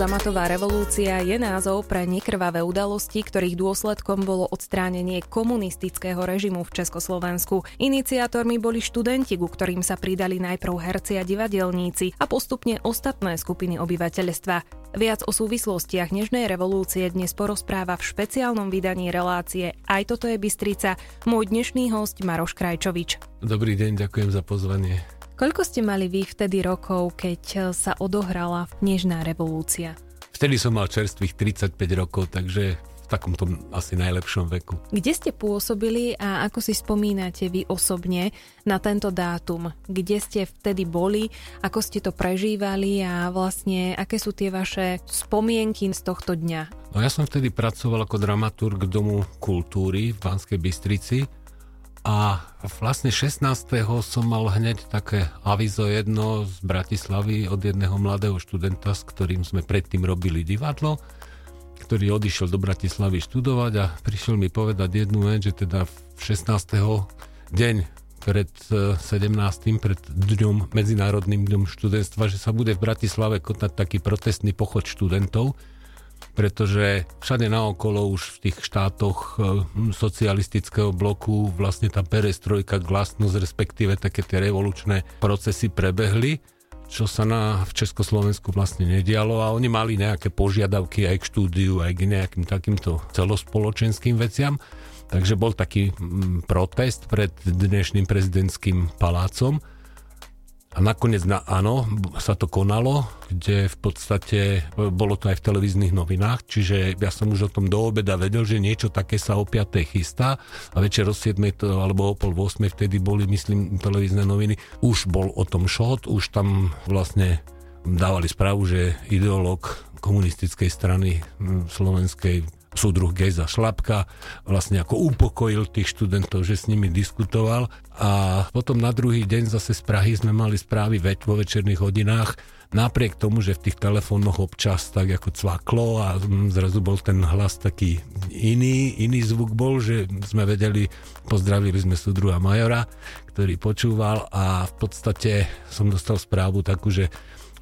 Zamatová revolúcia je názov pre nekrvavé udalosti, ktorých dôsledkom bolo odstránenie komunistického režimu v Československu. Iniciátormi boli študenti, ku ktorým sa pridali najprv herci a divadelníci a postupne ostatné skupiny obyvateľstva. Viac o súvislostiach Nežnej revolúcie dnes porozpráva v špeciálnom vydaní relácie Aj toto je Bystrica môj dnešný host Maroš Krajčovič. Dobrý deň, ďakujem za pozvanie. Koľko ste mali vy vtedy rokov, keď eh, sa odohrala Nežná revolúcia? Vtedy som mal čerstvých 35 rokov, takže v takomto asi najlepšom veku. Kde ste pôsobili a ako si spomínate vy osobne na tento dátum? Kde ste vtedy boli, ako ste to prežívali a vlastne aké sú tie vaše spomienky z tohto dňa? No ja som vtedy pracoval ako dramaturg Domu kultúry v Banskej Bystrici a vlastne 16. som mal hneď také avizo jedno z Bratislavy od jedného mladého študenta, s ktorým sme predtým robili divadlo, ktorý odišiel do Bratislavy študovať a prišiel mi povedať jednu vec, že teda 16. deň pred 17. E, pred dňom, Medzinárodným dňom študentstva, že sa bude v Bratislave konať taký protestný pochod študentov, pretože všade naokolo už v tých štátoch eh, socialistického bloku vlastne tá perestrojka, glasnosť, respektíve také tie revolučné procesy prebehli, čo sa na, v Československu vlastne nedialo a oni mali nejaké požiadavky aj k štúdiu, aj k nejakým takýmto celospoločenským veciam. Takže bol taký mm, protest pred dnešným prezidentským palácom a nakoniec na áno, sa to konalo, kde v podstate bolo to aj v televíznych novinách, čiže ja som už o tom do obeda vedel, že niečo také sa o 5. chystá a večer o 7. alebo o pol 8. vtedy boli, myslím, televízne noviny. Už bol o tom šot, už tam vlastne dávali správu, že ideológ komunistickej strany slovenskej súdruh Gejza Šlapka vlastne ako upokojil tých študentov, že s nimi diskutoval. A potom na druhý deň zase z Prahy sme mali správy veď vo večerných hodinách. Napriek tomu, že v tých telefónoch občas tak ako cvaklo a zrazu bol ten hlas taký iný, iný zvuk bol, že sme vedeli, pozdravili sme súdruha Majora, ktorý počúval a v podstate som dostal správu takú, že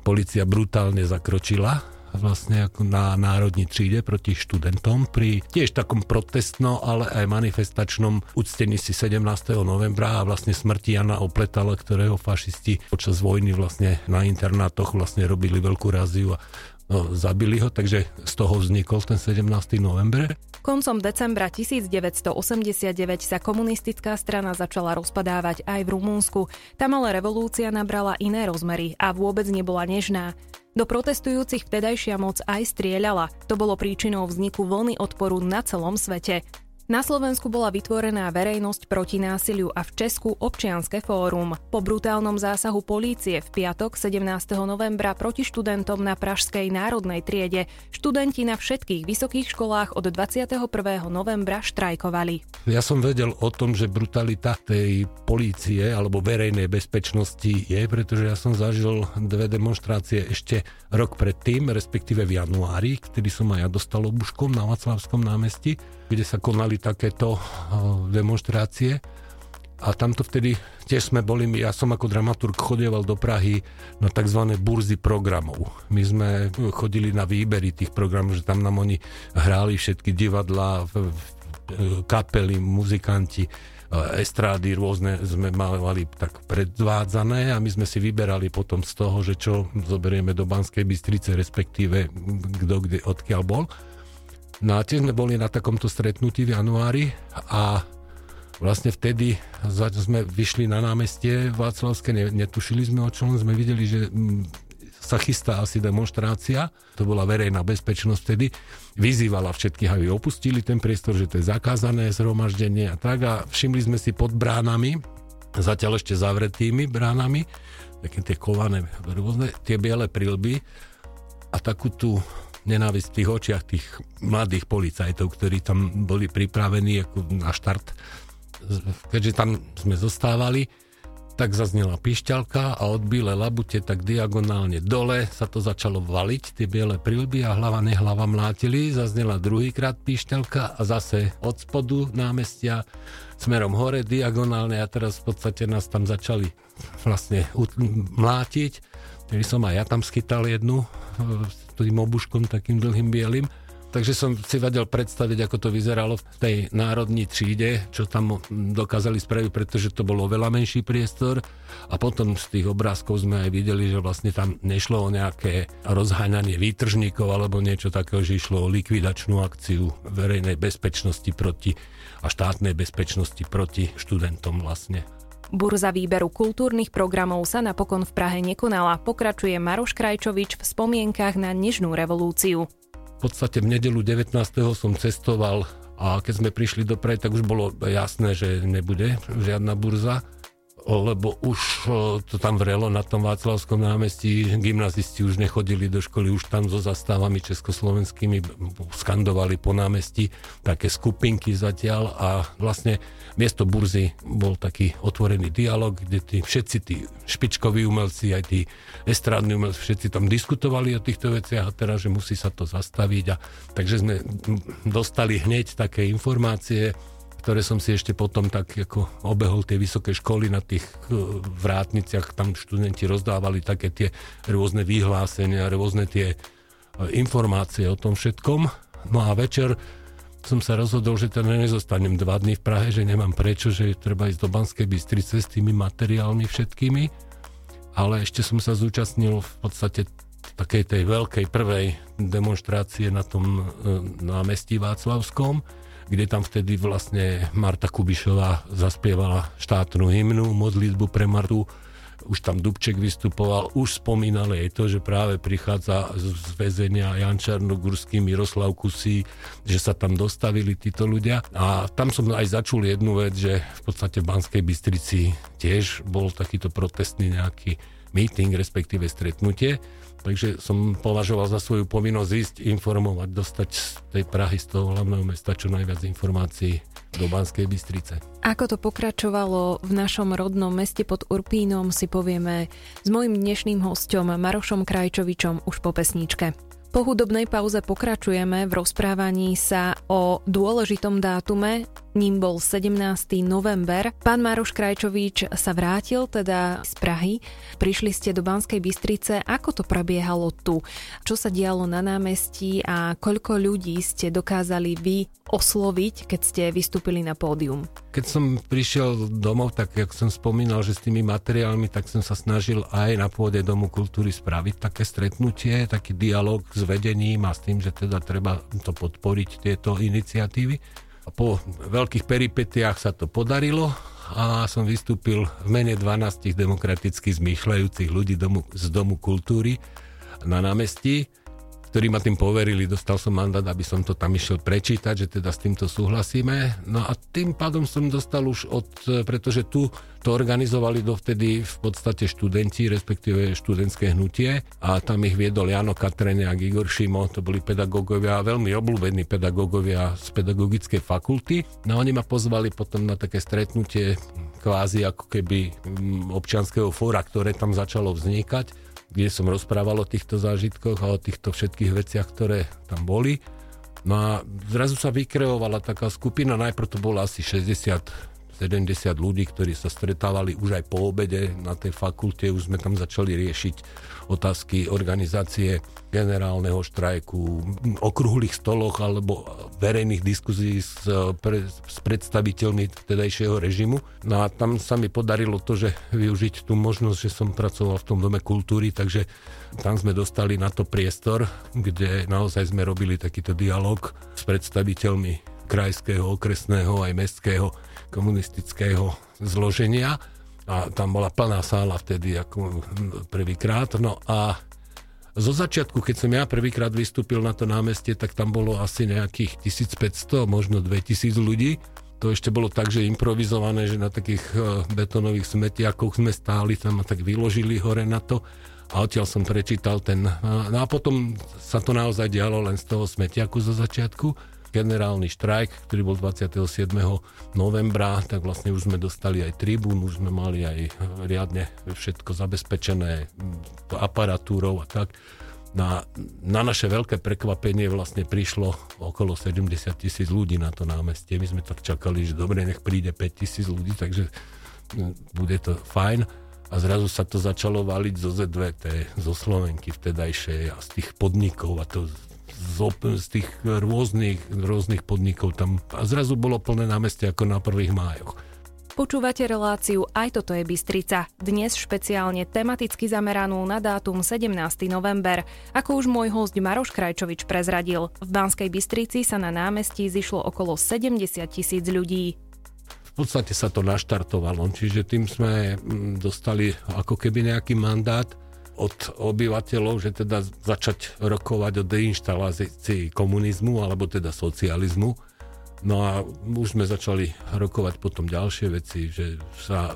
policia brutálne zakročila vlastne na národní tříde proti študentom pri tiež takom protestno, ale aj manifestačnom uctení si 17. novembra a vlastne smrti Jana Opletala, ktorého fašisti počas vojny vlastne na internátoch vlastne robili veľkú raziu a no, zabili ho, takže z toho vznikol ten 17. november. Koncom decembra 1989 sa komunistická strana začala rozpadávať aj v Rumunsku. Tam ale revolúcia nabrala iné rozmery a vôbec nebola nežná. Do protestujúcich vtedajšia moc aj strieľala. To bolo príčinou vzniku vlny odporu na celom svete. Na Slovensku bola vytvorená verejnosť proti násiliu a v Česku občianske fórum. Po brutálnom zásahu polície v piatok 17. novembra proti študentom na Pražskej národnej triede študenti na všetkých vysokých školách od 21. novembra štrajkovali. Ja som vedel o tom, že brutalita tej polície alebo verejnej bezpečnosti je, pretože ja som zažil dve demonstrácie ešte rok predtým, respektíve v januári, kedy som aj ja dostal obuškom na Vaclavskom námestí kde sa konali takéto demonstrácie. A tamto vtedy tiež sme boli, ja som ako dramaturg chodieval do Prahy na tzv. burzy programov. My sme chodili na výbery tých programov, že tam nám oni hráli všetky divadlá, kapely, muzikanti, estrády rôzne sme mali tak predvádzané a my sme si vyberali potom z toho, že čo zoberieme do Banskej Bystrice, respektíve kto kde, odkiaľ bol. No a tiež sme boli na takomto stretnutí v januári a vlastne vtedy sme vyšli na námestie Václavské, netušili sme o čom, sme videli, že mm, sa chystá asi demonstrácia, to bola verejná bezpečnosť vtedy, vyzývala všetkých, aby opustili ten priestor, že to je zakázané zhromaždenie a tak. A všimli sme si pod bránami, zatiaľ ešte zavretými bránami, také tie kované rôzne, tie biele prilby a takú tú nenávisť v tých očiach tých mladých policajtov, ktorí tam boli pripravení ako na štart. Keďže tam sme zostávali, tak zaznela pišťalka a od bíle labute tak diagonálne dole sa to začalo valiť, tie biele prilby a hlava nehlava mlátili. Zaznela druhýkrát pišťalka a zase od spodu námestia smerom hore diagonálne a teraz v podstate nás tam začali vlastne mlátiť. Tedy som aj ja tam schytal jednu tým obuškom takým dlhým bielým. Takže som si vedel predstaviť, ako to vyzeralo v tej národní tříde, čo tam dokázali spraviť, pretože to bol oveľa menší priestor. A potom z tých obrázkov sme aj videli, že vlastne tam nešlo o nejaké rozháňanie výtržníkov alebo niečo takého, že išlo o likvidačnú akciu verejnej bezpečnosti proti a štátnej bezpečnosti proti študentom vlastne. Burza výberu kultúrnych programov sa napokon v Prahe nekonala, pokračuje Maroš Krajčovič v spomienkach na Nežnú revolúciu. V podstate v nedelu 19. som cestoval a keď sme prišli do Prahy, tak už bolo jasné, že nebude žiadna burza lebo už to tam vrelo na tom Václavskom námestí, gymnazisti už nechodili do školy, už tam so zastávami československými skandovali po námestí také skupinky zatiaľ a vlastne miesto burzy bol taký otvorený dialog, kde tí, všetci tí špičkoví umelci, aj tí estrádni umelci, všetci tam diskutovali o týchto veciach a teraz, že musí sa to zastaviť a takže sme dostali hneď také informácie, ktoré som si ešte potom tak ako obehol tie vysoké školy na tých e, vrátniciach, tam študenti rozdávali také tie rôzne vyhlásenia, rôzne tie e, informácie o tom všetkom. No a večer som sa rozhodol, že teda nezostanem dva dny v Prahe, že nemám prečo, že treba ísť do Banskej Bystrice s tými materiálmi všetkými. Ale ešte som sa zúčastnil v podstate takej tej veľkej prvej demonstrácie na tom e, námestí Václavskom, kde tam vtedy vlastne Marta Kubišová zaspievala štátnu hymnu, modlitbu pre Martu. Už tam Dubček vystupoval, už spomínali aj to, že práve prichádza z väzenia Jan Čarnogurský, Miroslav Kusí, že sa tam dostavili títo ľudia. A tam som aj začul jednu vec, že v podstate v Banskej Bystrici tiež bol takýto protestný nejaký meeting, respektíve stretnutie Takže som považoval za svoju povinnosť ísť, informovať, dostať z tej Prahy, z toho hlavného mesta čo najviac informácií do Banskej Bystrice. Ako to pokračovalo v našom rodnom meste pod Urpínom si povieme s mojim dnešným hostom Marošom Krajčovičom už po pesničke. Po hudobnej pauze pokračujeme v rozprávaní sa o dôležitom dátume, ním bol 17. november. Pán Maroš Krajčovič sa vrátil teda z Prahy. Prišli ste do Banskej Bystrice. Ako to prebiehalo tu? Čo sa dialo na námestí a koľko ľudí ste dokázali vy osloviť, keď ste vystúpili na pódium? Keď som prišiel domov, tak jak som spomínal, že s tými materiálmi, tak som sa snažil aj na pôde Domu kultúry spraviť také stretnutie, taký dialog s vedením a s tým, že teda treba to podporiť, tieto iniciatívy. Po veľkých peripetiách sa to podarilo a som vystúpil v mene 12 demokraticky zmýšľajúcich ľudí domu, z Domu kultúry na námestí ktorí ma tým poverili, dostal som mandát, aby som to tam išiel prečítať, že teda s týmto súhlasíme. No a tým pádom som dostal už od, pretože tu to organizovali dovtedy v podstate študenti, respektíve študentské hnutie a tam ich viedol Jano Katrene a Igor Šimo, to boli pedagógovia, veľmi obľúbení pedagógovia z pedagogickej fakulty. No a oni ma pozvali potom na také stretnutie kvázi ako keby mm, občianského fóra, ktoré tam začalo vznikať kde som rozprával o týchto zážitkoch a o týchto všetkých veciach, ktoré tam boli. No a zrazu sa vykreovala taká skupina, najprv to bolo asi 60 70 ľudí, ktorí sa stretávali už aj po obede na tej fakulte, už sme tam začali riešiť otázky organizácie generálneho štrajku, okrúhlych stoloch alebo verejných diskuzí s, pre, s predstaviteľmi vtedajšieho režimu. No a tam sa mi podarilo to, že využiť tú možnosť, že som pracoval v tom dome kultúry, takže tam sme dostali na to priestor, kde naozaj sme robili takýto dialog s predstaviteľmi krajského, okresného aj mestského komunistického zloženia a tam bola plná sála vtedy ako prvýkrát. No a zo začiatku, keď som ja prvýkrát vystúpil na to námestie, tak tam bolo asi nejakých 1500, možno 2000 ľudí. To ešte bolo tak, že improvizované, že na takých e, betonových smetiakoch sme stáli tam a tak vyložili hore na to a odtiaľ som prečítal ten... No a potom sa to naozaj dialo len z toho smetiaku zo začiatku generálny štrajk, ktorý bol 27. novembra, tak vlastne už sme dostali aj tribún, už sme mali aj riadne všetko zabezpečené aparatúrou a tak. Na, na naše veľké prekvapenie vlastne prišlo okolo 70 tisíc ľudí na to námestie. My sme tak čakali, že dobre, nech príde 5 tisíc ľudí, takže bude to fajn. a zrazu sa to začalo valiť zo ZVT, zo Slovenky vtedajšej a z tých podnikov a to z, z tých rôznych, rôznych podnikov tam a zrazu bolo plné námestie ako na prvých májoch. Počúvate reláciu Aj toto je Bystrica. Dnes špeciálne tematicky zameranú na dátum 17. november. Ako už môj host Maroš Krajčovič prezradil, v Banskej Bystrici sa na námestí zišlo okolo 70 tisíc ľudí. V podstate sa to naštartovalo, čiže tým sme mm, dostali ako keby nejaký mandát od obyvateľov, že teda začať rokovať o deinštalácii komunizmu alebo teda socializmu. No a už sme začali rokovať potom ďalšie veci, že sa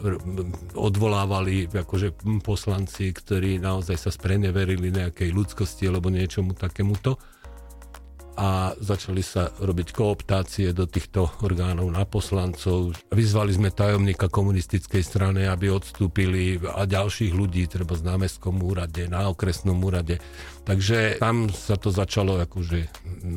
odvolávali akože poslanci, ktorí naozaj sa spreneverili nejakej ľudskosti alebo niečomu takémuto a začali sa robiť kooptácie do týchto orgánov na poslancov. Vyzvali sme tajomníka komunistickej strany, aby odstúpili a ďalších ľudí, treba z námestskom úrade, na okresnom úrade. Takže tam sa to začalo akože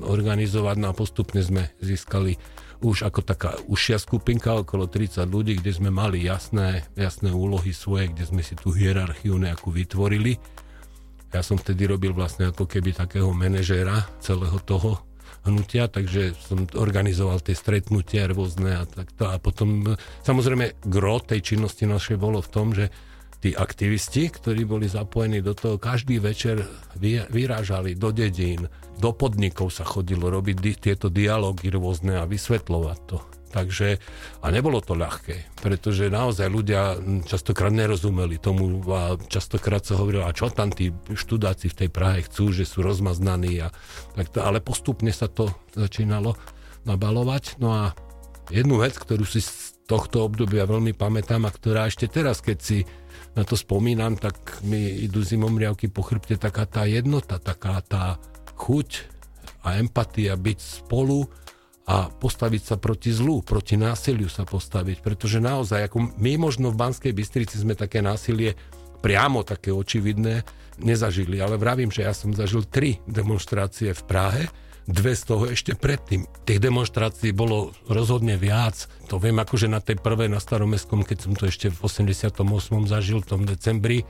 organizovať no a postupne sme získali už ako taká užšia skupinka, okolo 30 ľudí, kde sme mali jasné, jasné úlohy svoje, kde sme si tú hierarchiu nejakú vytvorili ja som vtedy robil vlastne ako keby takého manažéra celého toho hnutia, takže som organizoval tie stretnutia rôzne a takto. A potom samozrejme gro tej činnosti našej bolo v tom, že tí aktivisti, ktorí boli zapojení do toho, každý večer vyrážali do dedín, do podnikov sa chodilo robiť di- tieto dialógy rôzne a vysvetľovať to. Takže, a nebolo to ľahké, pretože naozaj ľudia častokrát nerozumeli tomu a častokrát sa hovorilo, a čo tam tí študáci v tej Prahe chcú, že sú rozmaznaní a tak to, ale postupne sa to začínalo nabalovať. No a jednu vec, ktorú si z tohto obdobia veľmi pamätám a ktorá ešte teraz, keď si na to spomínam, tak mi idú zimomriavky po chrbte taká tá jednota, taká tá chuť a empatia byť spolu, a postaviť sa proti zlu, proti násiliu sa postaviť, pretože naozaj, ako my možno v Banskej Bystrici sme také násilie priamo také očividné nezažili, ale vravím, že ja som zažil tri demonstrácie v Prahe, dve z toho ešte predtým. Tých demonstrácií bolo rozhodne viac. To viem akože na tej prvej na Staromestskom, keď som to ešte v 88. zažil, v tom decembri,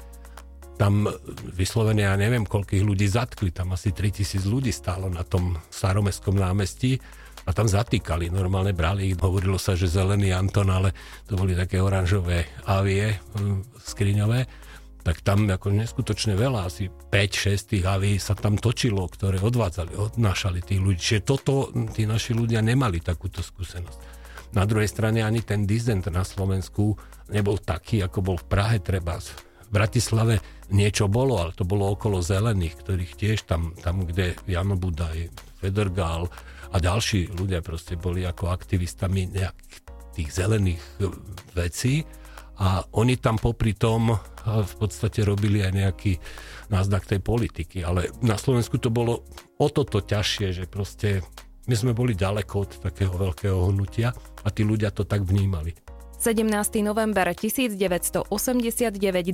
tam vyslovene ja neviem, koľkých ľudí zatkli, tam asi 3000 ľudí stálo na tom Staromestskom námestí a tam zatýkali, normálne brali hovorilo sa, že zelený Anton, ale to boli také oranžové avie hm, skriňové, tak tam ako neskutočne veľa, asi 5-6 tých aví sa tam točilo, ktoré odvádzali, odnášali tých ľudí. Čiže toto tí naši ľudia nemali takúto skúsenosť. Na druhej strane ani ten dizent na Slovensku nebol taký, ako bol v Prahe treba. V Bratislave niečo bolo, ale to bolo okolo zelených, ktorých tiež tam, tam kde Jano Budaj, Federgál, a ďalší ľudia proste boli ako aktivistami nejakých tých zelených e, vecí a oni tam popri tom e, v podstate robili aj nejaký náznak tej politiky. Ale na Slovensku to bolo o toto ťažšie, že proste my sme boli ďaleko od takého veľkého hnutia a tí ľudia to tak vnímali. 17. november 1989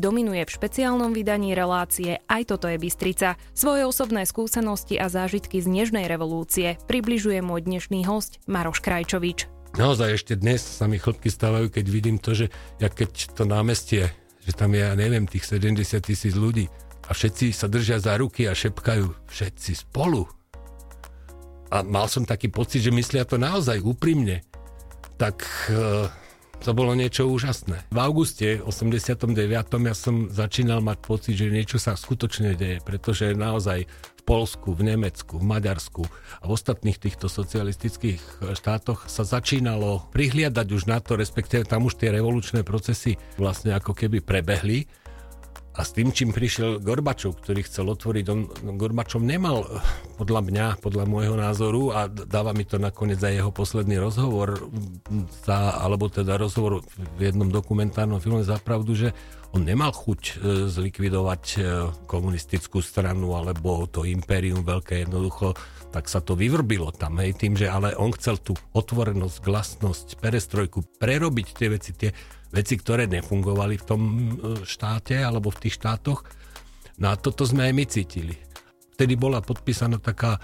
dominuje v špeciálnom vydaní relácie Aj toto je Bystrica. Svoje osobné skúsenosti a zážitky z Nežnej revolúcie približuje môj dnešný host Maroš Krajčovič. Naozaj ešte dnes sa mi chlopky stávajú, keď vidím to, že ja keď to námestie, že tam je, ja neviem, tých 70 tisíc ľudí a všetci sa držia za ruky a šepkajú všetci spolu. A mal som taký pocit, že myslia to naozaj úprimne. Tak uh, to bolo niečo úžasné. V auguste 89. ja som začínal mať pocit, že niečo sa skutočne deje, pretože naozaj v Polsku, v Nemecku, v Maďarsku a v ostatných týchto socialistických štátoch sa začínalo prihliadať už na to, respektíve tam už tie revolučné procesy vlastne ako keby prebehli a s tým, čím prišiel Gorbačov, ktorý chcel otvoriť, on, Gorbačov nemal, podľa mňa, podľa môjho názoru, a dáva mi to nakoniec aj jeho posledný rozhovor, za, alebo teda rozhovor v jednom dokumentárnom filme za pravdu, že on nemal chuť e, zlikvidovať e, komunistickú stranu alebo to impérium veľké jednoducho, tak sa to vyvrbilo tam, hej, tým, že ale on chcel tú otvorenosť, glasnosť, perestrojku, prerobiť tie veci, tie veci, ktoré nefungovali v tom e, štáte alebo v tých štátoch. No a toto sme aj my cítili. Vtedy bola podpísaná taká,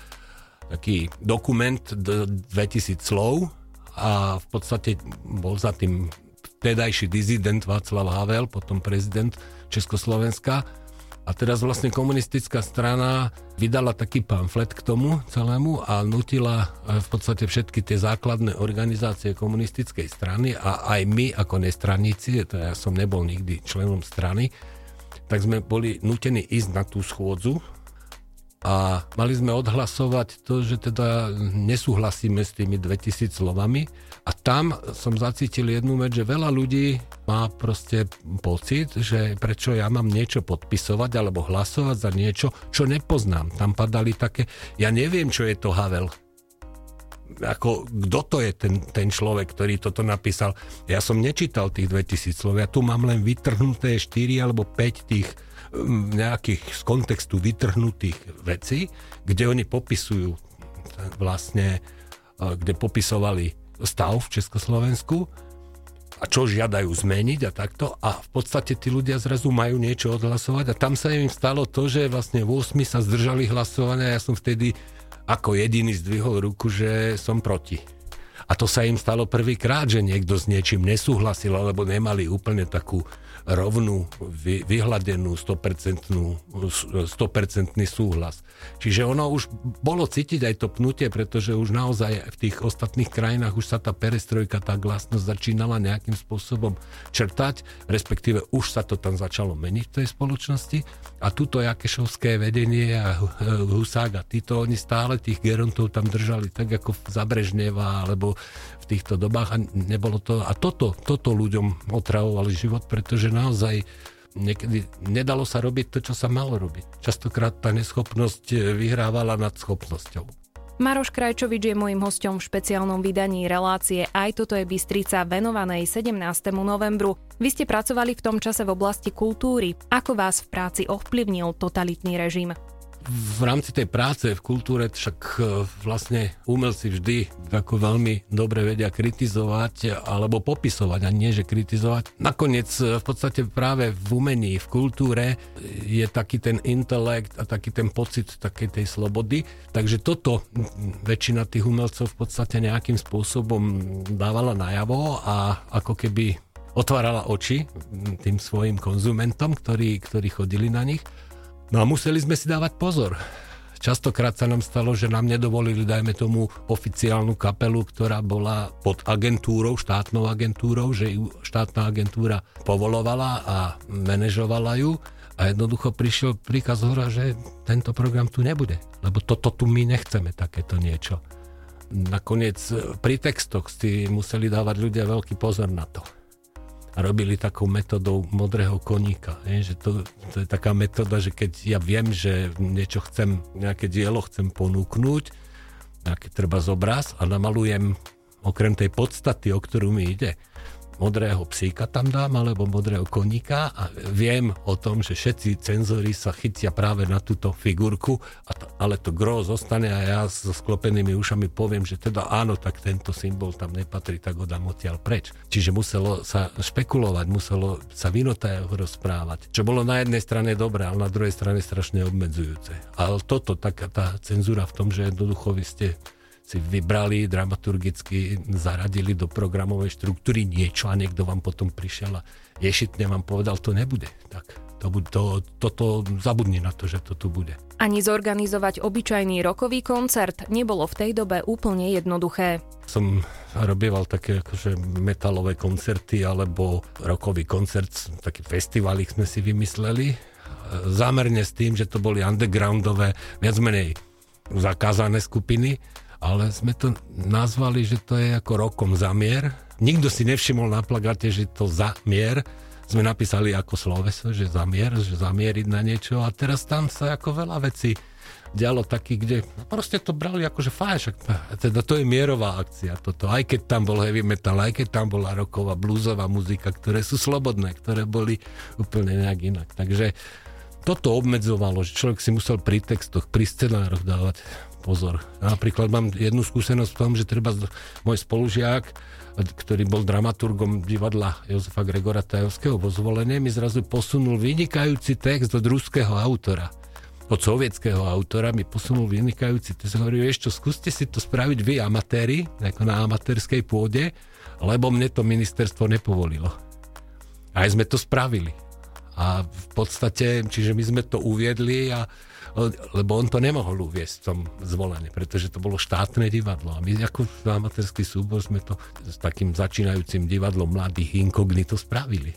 taký dokument 2000 slov a v podstate bol za tým vtedajší dizident Václav Havel, potom prezident Československa. A teraz vlastne komunistická strana vydala taký pamflet k tomu celému a nutila e, v podstate všetky tie základné organizácie komunistickej strany a aj my ako nestraníci, to ja som nebol nikdy členom strany, tak sme boli nutení ísť na tú schôdzu a mali sme odhlasovať to, že teda nesúhlasíme s tými 2000 slovami a tam som zacítil jednu vec, že veľa ľudí má proste pocit, že prečo ja mám niečo podpisovať alebo hlasovať za niečo, čo nepoznám. Tam padali také, ja neviem, čo je to Havel. Ako, kto to je ten, ten človek, ktorý toto napísal? Ja som nečítal tých 2000 slov, ja tu mám len vytrhnuté 4 alebo 5 tých nejakých z kontextu vytrhnutých vecí, kde oni popisujú vlastne, kde popisovali stav v Československu a čo žiadajú zmeniť a takto. A v podstate tí ľudia zrazu majú niečo odhlasovať. A tam sa im stalo to, že vlastne v 8 sa zdržali hlasovania. A ja som vtedy ako jediný zdvihol ruku, že som proti. A to sa im stalo prvýkrát, že niekto s niečím nesúhlasil alebo nemali úplne takú rovnú, vy, vyhľadenú 100%, 100% súhlas. Čiže ono už bolo cítiť aj to pnutie, pretože už naozaj v tých ostatných krajinách už sa tá perestrojka, tá glasnosť začínala nejakým spôsobom črtať, respektíve už sa to tam začalo meniť v tej spoločnosti a tuto Jakešovské vedenie a Husák a títo, oni stále tých gerontov tam držali tak ako Zabrežneva alebo v týchto dobách a nebolo to, a toto, toto ľuďom otravovali život, pretože naozaj niekedy nedalo sa robiť to, čo sa malo robiť. Častokrát tá neschopnosť vyhrávala nad schopnosťou. Maroš Krajčovič je môjim hostom v špeciálnom vydaní relácie Aj toto je Bystrica venovanej 17. novembru. Vy ste pracovali v tom čase v oblasti kultúry. Ako vás v práci ovplyvnil totalitný režim? V rámci tej práce v kultúre však e, vlastne umelci vždy ako veľmi dobre vedia kritizovať alebo popisovať a nie, že kritizovať. Nakoniec e, v podstate práve v umení, v kultúre je taký ten intelekt a taký ten pocit takej tej slobody. Takže toto väčšina tých umelcov v podstate nejakým spôsobom dávala najavo a ako keby otvárala oči tým svojim konzumentom, ktorí, ktorí chodili na nich. No a museli sme si dávať pozor. Častokrát sa nám stalo, že nám nedovolili, dajme tomu, oficiálnu kapelu, ktorá bola pod agentúrou, štátnou agentúrou, že ju štátna agentúra povolovala a manažovala ju a jednoducho prišiel príkaz hora, že tento program tu nebude, lebo toto tu my nechceme, takéto niečo. Nakoniec pri textoch si museli dávať ľudia veľký pozor na to a robili takou metodou modrého koníka. Je, že to, to je taká metóda, že keď ja viem, že niečo chcem, nejaké dielo chcem ponúknuť, nejaký treba zobraz a namalujem okrem tej podstaty, o ktorú mi ide, modrého psíka tam dám, alebo modrého koníka a viem o tom, že všetci cenzori sa chytia práve na túto figurku, ale to gro zostane a ja so sklopenými ušami poviem, že teda áno, tak tento symbol tam nepatrí, tak ho dám odtiaľ preč. Čiže muselo sa špekulovať, muselo sa vinotajú rozprávať, čo bolo na jednej strane dobré, ale na druhej strane strašne obmedzujúce. Ale toto, taká tá cenzúra v tom, že jednoducho vy ste si vybrali, dramaturgicky zaradili do programovej štruktúry niečo a niekto vám potom prišiel a ješitne vám povedal, to nebude. Tak to, to, toto zabudni na to, že to tu bude. Ani zorganizovať obyčajný rokový koncert nebolo v tej dobe úplne jednoduché. Som robieval také akože metalové koncerty alebo rokový koncert, taký festiválik sme si vymysleli. Zámerne s tým, že to boli undergroundové, viac menej zakázané skupiny ale sme to nazvali, že to je ako rokom za mier. Nikto si nevšimol na plagáte, že to za mier sme napísali ako sloveso, že zamier, že zamieriť na niečo a teraz tam sa ako veľa vecí dialo taký, kde proste to brali ako, že fajn, však teda to je mierová akcia toto, aj keď tam bol heavy metal, aj keď tam bola roková, bluesová muzika, ktoré sú slobodné, ktoré boli úplne nejak inak. Takže toto obmedzovalo, že človek si musel pri textoch, pri scenároch dávať pozor. Napríklad mám jednu skúsenosť v tom, že treba môj spolužiak, ktorý bol dramaturgom divadla Jozefa Gregora Tajovského vo zvolenie, mi zrazu posunul vynikajúci text od ruského autora od sovietského autora mi posunul vynikajúci text. Hovorí, vieš čo, skúste si to spraviť vy amatéri, ako na amatérskej pôde lebo mne to ministerstvo nepovolilo. Aj sme to spravili. A v podstate, čiže my sme to uviedli a lebo on to nemohol uviesť v tom zvolení, pretože to bolo štátne divadlo. A my ako amatérský súbor sme to s takým začínajúcim divadlom mladých inkognito spravili.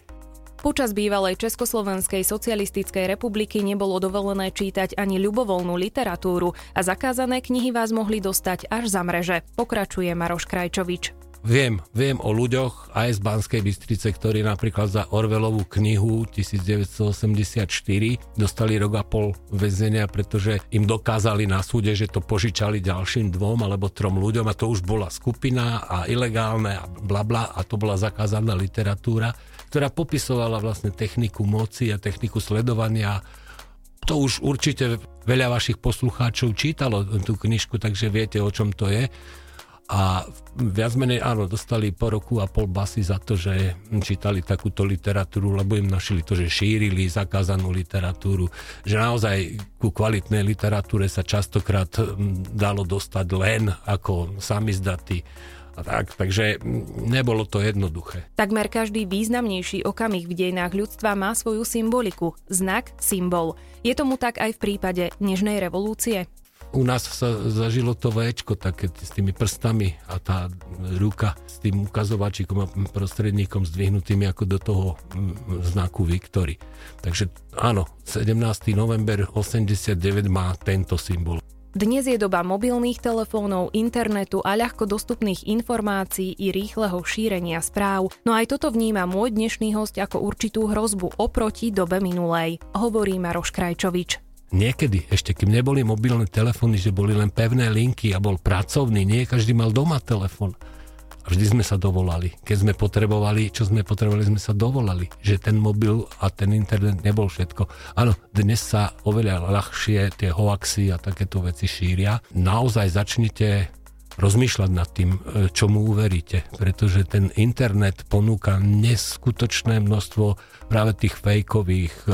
Počas bývalej Československej socialistickej republiky nebolo dovolené čítať ani ľubovoľnú literatúru a zakázané knihy vás mohli dostať až za mreže, pokračuje Maroš Krajčovič. Viem, viem o ľuďoch aj z Banskej Bystrice, ktorí napríklad za Orvelovú knihu 1984 dostali rok a pol väzenia, pretože im dokázali na súde, že to požičali ďalším dvom alebo trom ľuďom a to už bola skupina a ilegálne a bla a to bola zakázaná literatúra, ktorá popisovala vlastne techniku moci a techniku sledovania. To už určite veľa vašich poslucháčov čítalo tú knižku, takže viete, o čom to je a viac menej áno, dostali po roku a pol basy za to, že čítali takúto literatúru, lebo im našli to, že šírili zakázanú literatúru, že naozaj ku kvalitnej literatúre sa častokrát dalo dostať len ako samizdaty a tak, takže nebolo to jednoduché. Takmer každý významnejší okamih v dejinách ľudstva má svoju symboliku, znak, symbol. Je tomu tak aj v prípade Nežnej revolúcie? U nás sa zažilo to Včko také s tými prstami a tá ruka s tým ukazovačíkom a prostredníkom zdvihnutými ako do toho znaku Viktory. Takže áno, 17. november 89 má tento symbol. Dnes je doba mobilných telefónov, internetu a ľahko dostupných informácií i rýchleho šírenia správ. No aj toto vníma môj dnešný host ako určitú hrozbu oproti dobe minulej, hovorí Maroš Krajčovič niekedy, ešte kým neboli mobilné telefóny, že boli len pevné linky a bol pracovný, nie každý mal doma telefón. A vždy sme sa dovolali. Keď sme potrebovali, čo sme potrebovali, sme sa dovolali. Že ten mobil a ten internet nebol všetko. Áno, dnes sa oveľa ľahšie tie hoaxy a takéto veci šíria. Naozaj začnite rozmýšľať nad tým, e, čo mu uveríte, pretože ten internet ponúka neskutočné množstvo práve tých fejkových, e,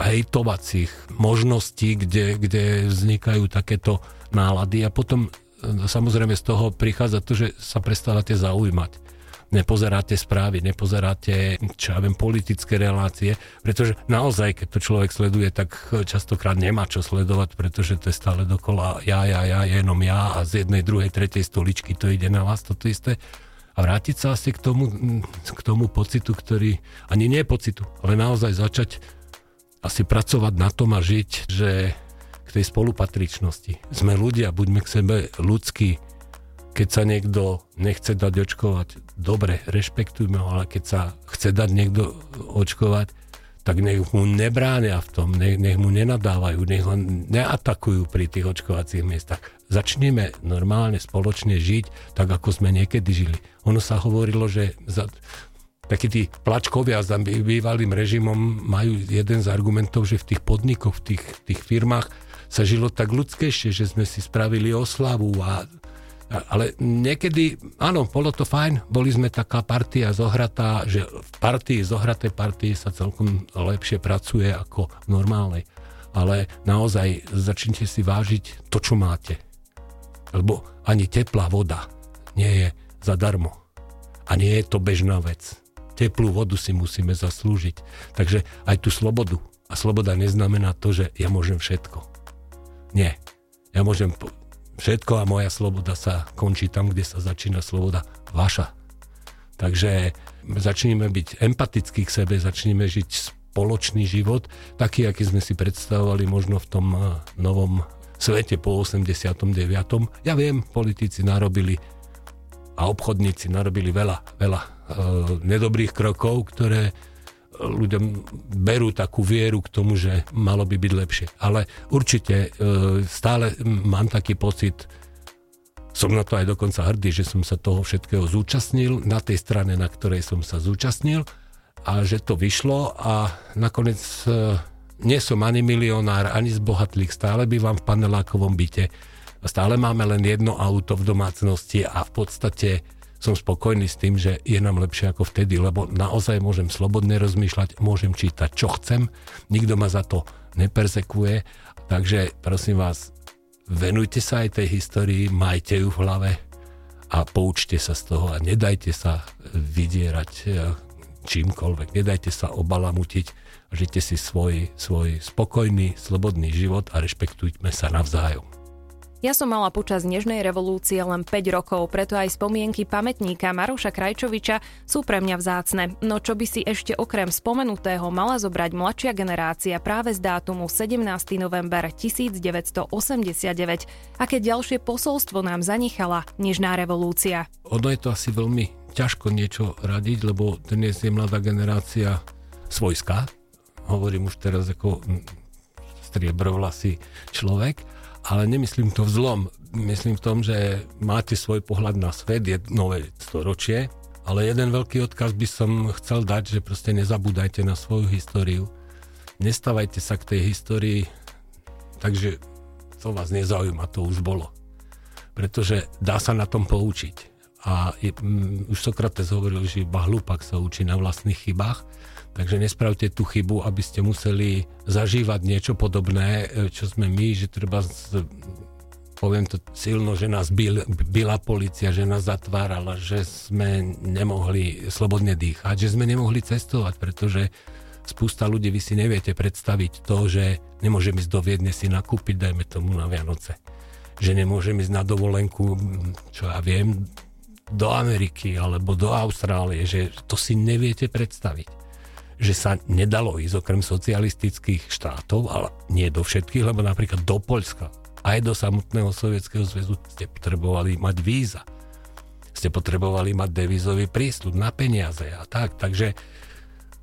hejtovacích možností, kde, kde vznikajú takéto nálady a potom e, samozrejme z toho prichádza to, že sa prestávate zaujímať nepozeráte správy, nepozeráte, čo ja viem, politické relácie, pretože naozaj, keď to človek sleduje, tak častokrát nemá čo sledovať, pretože to je stále dokola ja, ja, ja, jenom ja a z jednej, druhej, tretej stoličky to ide na vás, toto isté. A vrátiť sa asi k tomu, k tomu pocitu, ktorý, ani nie pocitu, ale naozaj začať asi pracovať na tom a žiť, že k tej spolupatričnosti. Sme ľudia, buďme k sebe ľudskí, keď sa niekto nechce dať očkovať, dobre, rešpektujme ho, ale keď sa chce dať niekto očkovať, tak nech mu nebránia v tom, nech, nech mu nenadávajú, nech ho neatakujú pri tých očkovacích miestach. Začneme normálne spoločne žiť, tak ako sme niekedy žili. Ono sa hovorilo, že za, takí tí plačkovia za bývalým režimom majú jeden z argumentov, že v tých podnikoch, v tých, tých firmách sa žilo tak ľudskejšie, že sme si spravili oslavu a ale niekedy, áno, bolo to fajn, boli sme taká partia zohratá, že v partii, zohratej partii sa celkom lepšie pracuje ako v normálnej. Ale naozaj začnite si vážiť to, čo máte. Lebo ani teplá voda nie je zadarmo. A nie je to bežná vec. Teplú vodu si musíme zaslúžiť. Takže aj tú slobodu. A sloboda neznamená to, že ja môžem všetko. Nie. Ja môžem všetko a moja sloboda sa končí tam, kde sa začína sloboda vaša. Takže začneme byť empatickí k sebe, začneme žiť spoločný život, taký, aký sme si predstavovali možno v tom eh, novom svete po 89. Ja viem, politici narobili a obchodníci narobili veľa, veľa nedobrých krokov, ktoré ľuďom berú takú vieru k tomu, že malo by byť lepšie. Ale určite e, stále mám taký pocit, som na to aj dokonca hrdý, že som sa toho všetkého zúčastnil na tej strane, na ktorej som sa zúčastnil a že to vyšlo a nakoniec e, nie som ani milionár, ani z bohatlých, stále bývam v panelákovom byte, stále máme len jedno auto v domácnosti a v podstate som spokojný s tým, že je nám lepšie ako vtedy, lebo naozaj môžem slobodne rozmýšľať, môžem čítať, čo chcem, nikto ma za to neperzekuje, takže prosím vás, venujte sa aj tej histórii, majte ju v hlave a poučte sa z toho a nedajte sa vydierať e, čímkoľvek, nedajte sa obalamutiť, žite si svoj, svoj spokojný, slobodný život a rešpektujme sa navzájom. Ja som mala počas Nežnej revolúcie len 5 rokov, preto aj spomienky pamätníka Maroša Krajčoviča sú pre mňa vzácne. No čo by si ešte okrem spomenutého mala zobrať mladšia generácia práve z dátumu 17. november 1989? Aké ďalšie posolstvo nám zanechala Nežná revolúcia? Ono je to asi veľmi ťažko niečo radiť, lebo dnes je mladá generácia svojská. Hovorím už teraz ako striebrovlasý človek ale nemyslím to v zlom. Myslím v tom, že máte svoj pohľad na svet, je nové storočie, ale jeden veľký odkaz by som chcel dať, že proste nezabúdajte na svoju históriu. Nestávajte sa k tej histórii, takže to vás nezaujíma, to už bolo. Pretože dá sa na tom poučiť. A je, um, už Sokrates hovoril, že iba hlupak sa učí na vlastných chybách Takže nespravte tú chybu, aby ste museli zažívať niečo podobné, e, čo sme my, že treba z, poviem to silno, že nás byl, byla policia, že nás zatvárala, že sme nemohli slobodne dýchať, že sme nemohli cestovať, pretože spústa ľudí, vy si neviete predstaviť to, že nemôžem ísť do Viedne si nakúpiť, dajme tomu na Vianoce. Že nemôžem ísť na dovolenku, čo ja viem, do Ameriky alebo do Austrálie, že to si neviete predstaviť že sa nedalo ísť okrem socialistických štátov, ale nie do všetkých, lebo napríklad do Poľska, aj do samotného Sovietskeho zväzu ste potrebovali mať víza. Ste potrebovali mať devizový prístup na peniaze a tak. Takže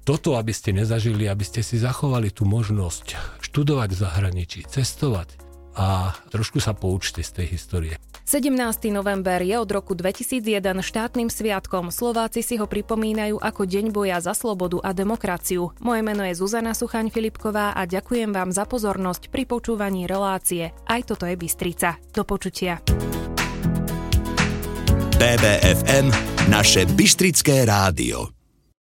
toto, aby ste nezažili, aby ste si zachovali tú možnosť študovať v zahraničí, cestovať a trošku sa poučte z tej histórie. 17. november je od roku 2001 štátnym sviatkom. Slováci si ho pripomínajú ako Deň boja za slobodu a demokraciu. Moje meno je Zuzana Suchaň Filipková a ďakujem vám za pozornosť pri počúvaní relácie. Aj toto je Bystrica. Do počutia. BBFM, naše Bystrické rádio.